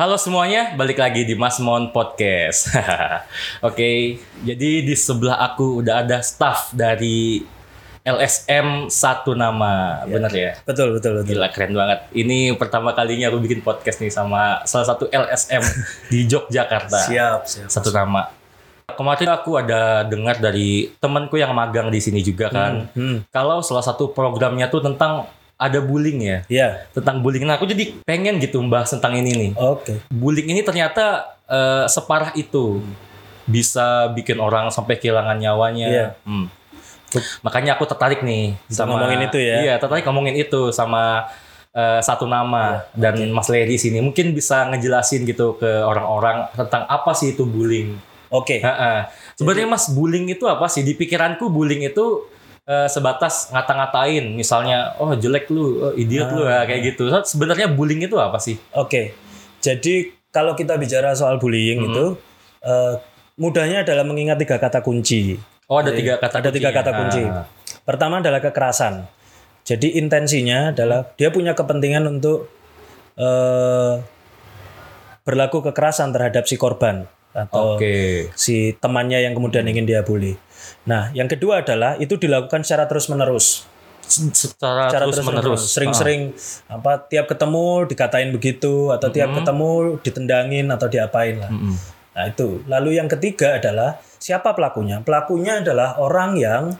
Halo semuanya, balik lagi di Mas Mon Podcast. Oke, jadi di sebelah aku udah ada staff dari LSM satu nama, bener ya? Betul, betul, betul. Gila keren banget. Ini pertama kalinya aku bikin podcast nih sama salah satu LSM di Yogyakarta. Siap, siap. Satu nama. Kemarin aku ada dengar dari temanku yang magang di sini juga kan. Hmm, Kalau salah satu programnya tuh tentang ada bullying ya. ya, Tentang bullying. Nah, aku jadi pengen gitu membahas tentang ini nih. oke. bullying ini ternyata eh, separah itu bisa bikin orang sampai kehilangan nyawanya. Iya. Hmm. Makanya aku tertarik nih sama ngomongin itu ya? Iya, tertarik ngomongin itu sama eh, satu nama Iya, dan Mas Leri sini mungkin bisa ngejelasin gitu ke orang-orang tentang apa sih itu bullying. Oke, Ha-ha. Sebenarnya Mas bullying itu apa sih? Di pikiranku bullying itu eh, sebatas ngata-ngatain, misalnya oh jelek lu, oh, idiot lu Ah. ya kayak gitu. Sebenarnya bullying itu apa sih? oke. Jadi kalau kita bicara soal bullying Hmm. itu, eh, mudahnya adalah mengingat tiga kata kunci. Oh ada tiga kata Ada tiga kata kunci. Ah. Pertama adalah kekerasan. Jadi intensinya adalah dia punya kepentingan untuk eh, berlaku kekerasan terhadap si korban atau Oke. si temannya yang kemudian ingin dia bully. Nah, yang kedua adalah itu dilakukan secara terus-menerus. Secara, Secara terus menerus. Sering-sering apa tiap ketemu dikatain begitu atau tiap ketemu ditendangin atau diapain lah. Mm-mm. Nah, itu. Lalu yang ketiga adalah siapa pelakunya? Pelakunya adalah orang yang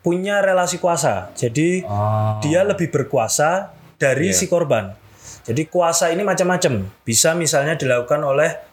punya relasi kuasa. Jadi Ah. dia lebih berkuasa dari si korban. Jadi kuasa ini macam-macam. Bisa misalnya dilakukan oleh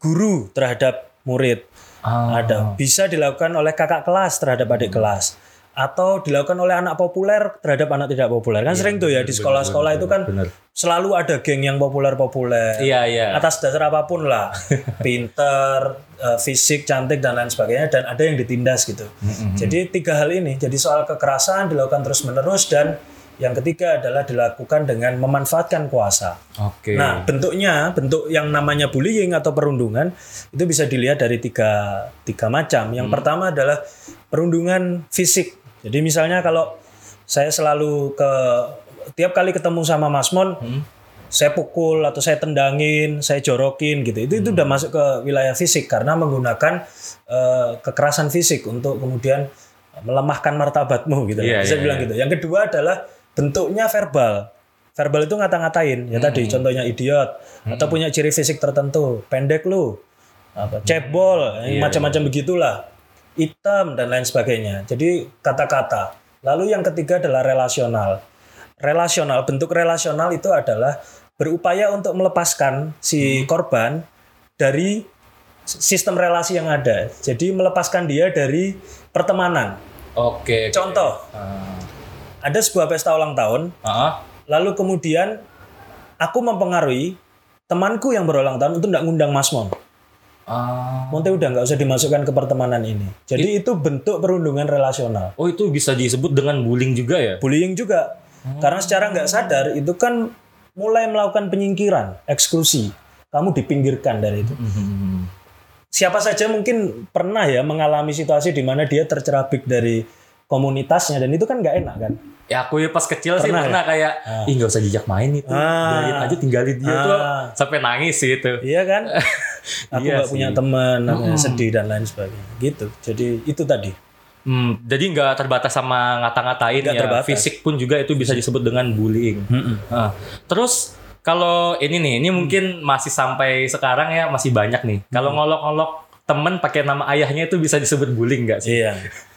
guru terhadap murid. Ah. Ada bisa dilakukan oleh kakak kelas terhadap adik kelas atau dilakukan oleh anak populer terhadap anak tidak populer. Kan sering tuh ya di sekolah-sekolah itu kan bener. selalu ada geng yang populer-populer. Iya iya. Atas dasar apa pun lah. Pinter, eh, fisik, cantik dan lain sebagainya dan ada yang ditindas gitu. Jadi tiga hal ini. Jadi soal kekerasan dilakukan terus-menerus dan yang ketiga adalah dilakukan dengan memanfaatkan kuasa. Oke. Nah, bentuknya, bentuk yang namanya bullying atau perundungan itu bisa dilihat dari tiga, tiga macam. Yang pertama adalah perundungan fisik. Jadi misalnya kalau saya selalu ke tiap kali ketemu sama Mas Mon, saya pukul atau saya tendangin, saya jorokin gitu. Itu itu udah masuk ke wilayah fisik karena menggunakan eh, kekerasan fisik untuk kemudian melemahkan martabatmu gitu. Iya, Bisa iya, bilang gitu. Yang kedua adalah bentuknya verbal. Verbal itu ngata-ngatain. Ya tadi contohnya idiot atau punya ciri fisik tertentu, pendek lu, apa cebol, yang macam-macam begitulah. Hitam dan lain sebagainya. Jadi kata-kata. Lalu yang ketiga adalah relasional. Relasional, bentuk relasional itu adalah berupaya untuk melepaskan si korban dari sistem relasi yang ada. Jadi melepaskan dia dari pertemanan. Oke. Contoh, Ah. Ada sebuah pesta ulang tahun, Ah. lalu kemudian aku mempengaruhi temanku yang berulang tahun untuk tidak ngundang Mas Mon. Ah. Monte udah nggak usah dimasukkan ke pertemanan ini. Jadi itu bentuk perundungan relasional. Oh itu bisa disebut dengan bullying juga ya? Bullying juga. Karena secara nggak sadar itu kan mulai melakukan penyingkiran, eksklusi. Kamu dipinggirkan dari itu. Hmm. Siapa saja mungkin pernah ya mengalami situasi di mana dia tercerabik dari komunitasnya dan itu kan nggak enak kan. Ya aku ya pas kecil sih Pernah ya? pernah kayak ih nggak usah jejak main itu, Ah. biarin aja tinggalin dia tuh Ah. sampai nangis sih itu. Iya kan? Aku Iya nggak sih. punya teman, namanya sedih dan lain sebagainya. Gitu. Jadi itu tadi. Hmm, jadi nggak terbatas sama ngata-ngatain Nggak ya. terbatas. Fisik pun juga itu bisa disebut dengan bullying. Ah. Terus kalau ini nih, ini mungkin masih sampai sekarang ya masih banyak nih. Kalau ngolok-ngolok temen pakai nama ayahnya itu bisa disebut bullying nggak sih? Iya.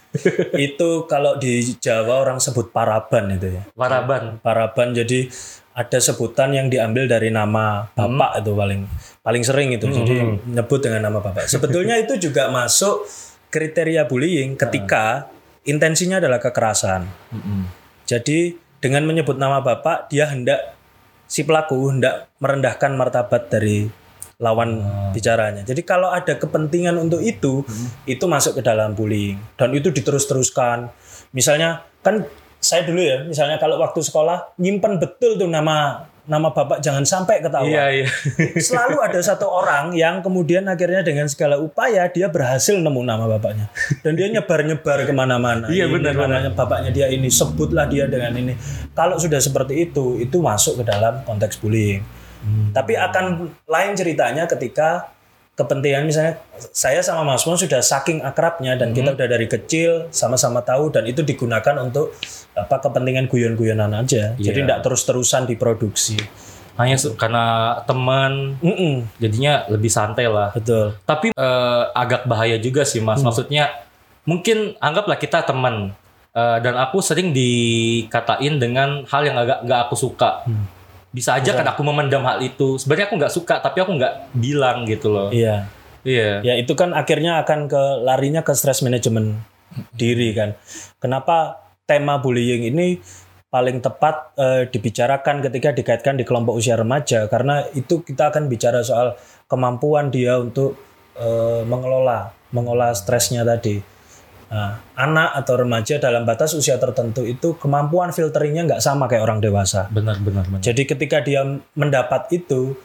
itu kalau di Jawa orang sebut paraban itu ya. Waraban. Paraban jadi ada sebutan yang diambil dari nama bapak itu paling paling sering itu. Jadi nyebut dengan nama bapak. Sebetulnya itu juga masuk kriteria bullying ketika intensinya adalah kekerasan. Jadi dengan menyebut nama bapak dia hendak si pelaku hendak merendahkan martabat dari lawan bicaranya. Jadi kalau ada kepentingan untuk itu, itu masuk ke dalam bullying dan itu diterus-teruskan. Misalnya kan saya dulu ya, misalnya kalau waktu sekolah nyimpen betul tuh nama nama bapak jangan sampai ketahuan. Iya iya. Selalu ada satu orang yang kemudian akhirnya dengan segala upaya dia berhasil nemu nama bapaknya dan dia nyebar-nyebar ke mana-mana. Iya, benar, namanya bapaknya dia ini sebutlah dia dengan ini. Kalau sudah seperti itu, itu masuk ke dalam konteks bullying. Tapi akan lain ceritanya ketika kepentingan misalnya saya sama Mas Mon sudah saking akrabnya dan kita udah dari kecil sama-sama tahu dan itu digunakan untuk apa kepentingan guyon-guyonan aja. Jadi Iya. tidak terus-terusan diproduksi. Hanya karena teman jadinya lebih santai lah. betul. Tapi eh, agak bahaya juga sih mas. Maksudnya mungkin anggaplah kita teman eh, dan aku sering dikatain dengan hal yang agak nggak aku suka. Bisa aja kan aku memendam hal itu. Sebenarnya aku nggak suka tapi aku nggak bilang gitu loh. Iya. Iya. Ya itu kan akhirnya akan ke larinya ke stress management diri kan. Kenapa tema bullying ini paling tepat eh, dibicarakan ketika dikaitkan di kelompok usia remaja karena itu kita akan bicara soal kemampuan dia untuk eh, mengelola mengolah stresnya tadi. Nah, anak atau remaja dalam batas usia tertentu itu kemampuan filteringnya nggak sama kayak orang dewasa. Benar benar benar. Jadi ketika dia mendapat itu,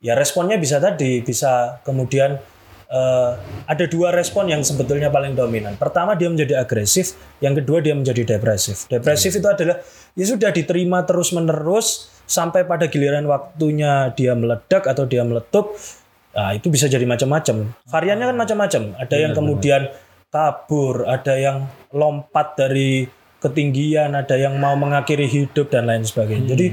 ya responnya bisa tadi, bisa kemudian eh, ada dua respon yang sebetulnya paling dominan. Pertama dia menjadi agresif, yang kedua dia menjadi depresif. Depresif itu adalah ya sudah diterima terus menerus sampai pada giliran waktunya dia meledak atau dia meletup. Nah, itu bisa jadi macam-macam. Variannya kan macam-macam. Ada yang kemudian kabur, ada yang lompat dari ketinggian, ada yang mau mengakhiri hidup dan lain sebagainya. Jadi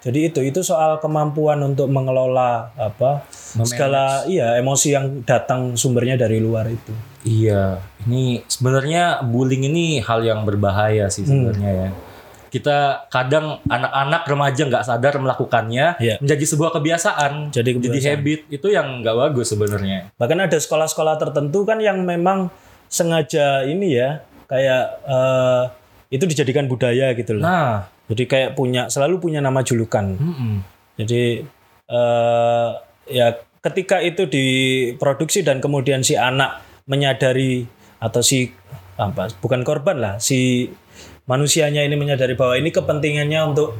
jadi itu itu soal kemampuan untuk mengelola apa segala iya emosi yang datang sumbernya dari luar itu. Iya, ini sebenarnya bullying ini hal yang berbahaya sih sebenarnya ya. Kita kadang anak-anak remaja nggak sadar melakukannya Iya. menjadi sebuah kebiasaan, Jadi jadi kebiasaan. habit itu yang nggak bagus sebenarnya. Bahkan ada sekolah-sekolah tertentu kan yang memang sengaja ini ya kayak eh, itu dijadikan budaya gitu loh. Nah, Jadi kayak punya selalu punya nama julukan. mm-mm. Jadi eh ya ketika itu diproduksi dan kemudian si anak menyadari atau si apa bukan korban lah si manusianya ini menyadari bahwa ini kepentingannya untuk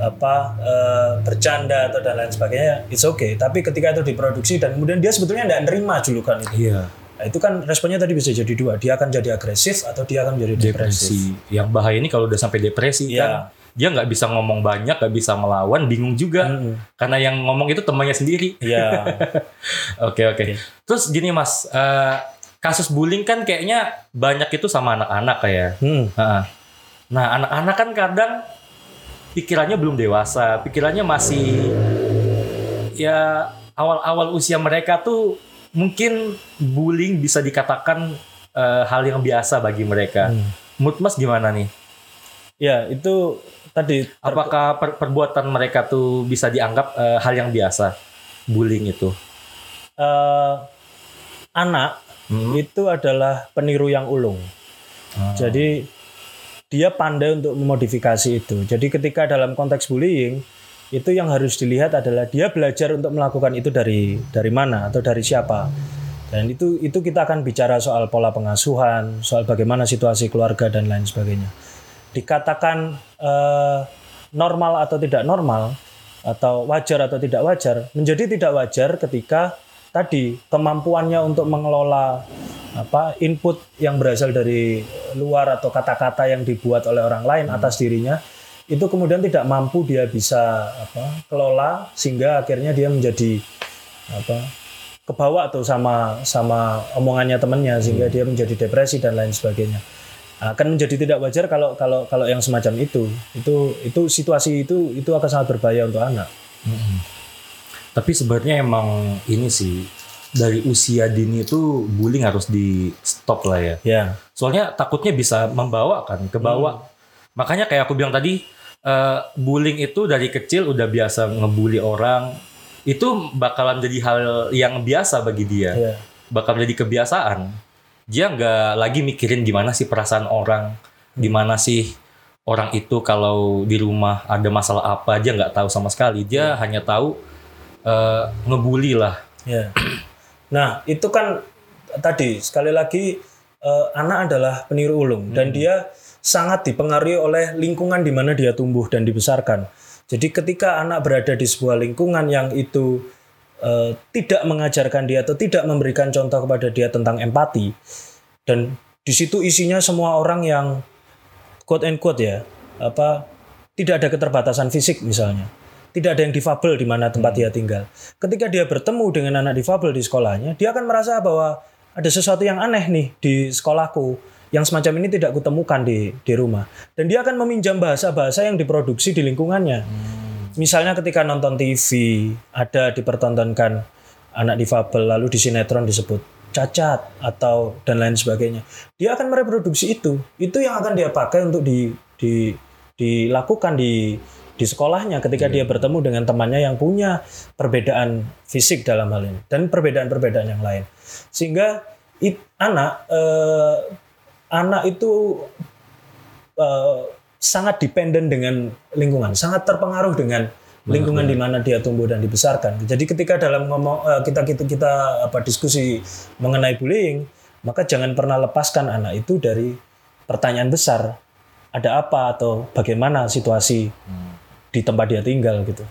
apa eh, bercanda atau dan lain sebagainya it's okay tapi ketika itu diproduksi dan kemudian dia sebetulnya tidak nerima julukan itu iya. Nah, itu kan responnya tadi bisa jadi dua dia akan jadi agresif atau dia akan menjadi depresif Depresi. Yang bahaya ini kalau udah sampai depresi Iya. kan, dia nggak bisa ngomong banyak, nggak bisa melawan, bingung juga. Mm-mm. Karena yang ngomong itu temannya sendiri. ya Oke oke. Terus gini mas, eh, kasus bullying kan kayaknya banyak itu sama anak-anak kayak. Hmm. Nah, anak-anak kan kadang pikirannya belum dewasa, pikirannya masih ya awal-awal usia mereka tuh mungkin bullying bisa dikatakan eh, hal yang biasa bagi mereka. Menurut Mas gimana nih? ya itu tadi Apakah per- perbuatan mereka tuh bisa dianggap eh, hal yang biasa? Bullying itu. eh, anak Hmm. itu adalah peniru yang ulung. Ah. Jadi dia pandai untuk memodifikasi itu. Jadi ketika dalam konteks bullying itu yang harus dilihat adalah dia belajar untuk melakukan itu dari dari mana atau dari siapa. Dan itu itu kita akan bicara soal pola pengasuhan, soal bagaimana situasi keluarga dan lain sebagainya. Dikatakan eh, normal atau tidak normal atau wajar atau tidak wajar, menjadi tidak wajar ketika tadi kemampuannya untuk mengelola apa input yang berasal dari luar atau kata-kata yang dibuat oleh orang lain atas dirinya itu kemudian tidak mampu dia bisa apa kelola sehingga akhirnya dia menjadi apa kebawa tuh sama sama omongannya temennya sehingga dia menjadi depresi dan lain sebagainya. Akan menjadi tidak wajar kalau kalau kalau yang semacam itu. Itu itu situasi itu itu akan sangat berbahaya untuk anak. Tapi sebenarnya emang ini sih dari usia dini itu bullying harus di stop lah ya. ya. Soalnya takutnya bisa membawa kan ke bawah. Makanya kayak aku bilang tadi eh, bullying itu dari kecil udah biasa ngebully orang itu bakalan jadi hal yang biasa bagi dia. ya Bakal menjadi kebiasaan. Dia nggak lagi mikirin gimana sih perasaan orang, gimana sih orang itu kalau di rumah ada masalah apa dia nggak tahu sama sekali. Dia hanya tahu eh, ngebully lah. Ya. Nah, itu kan tadi sekali lagi eh, anak adalah peniru ulung dan dia sangat dipengaruhi oleh lingkungan di mana dia tumbuh dan dibesarkan. Jadi ketika anak berada di sebuah lingkungan yang itu eh, tidak mengajarkan dia atau tidak memberikan contoh kepada dia tentang empati dan di situ isinya semua orang yang quote and quote ya apa tidak ada keterbatasan fisik misalnya tidak ada yang difabel di mana tempat dia tinggal. Ketika dia bertemu dengan anak difabel di sekolahnya, dia akan merasa bahwa ada sesuatu yang aneh nih di sekolahku yang semacam ini tidak kutemukan di di rumah. Dan dia akan meminjam bahasa-bahasa yang diproduksi di lingkungannya. Misalnya ketika nonton TV ada dipertontonkan anak difabel lalu di sinetron disebut cacat atau dan lain sebagainya. Dia akan mereproduksi itu. Itu yang akan dia pakai untuk di, di dilakukan di di sekolahnya ketika dia bertemu dengan temannya yang punya perbedaan fisik dalam hal ini dan perbedaan-perbedaan yang lain sehingga it, anak eh, anak itu eh, sangat dependen dengan lingkungan sangat terpengaruh dengan lingkungan di mana dia tumbuh dan dibesarkan jadi ketika dalam ngomong eh, kita kita kita apa diskusi mengenai bullying maka jangan pernah lepaskan anak itu dari pertanyaan besar ada apa atau bagaimana situasi di tempat dia tinggal gitu.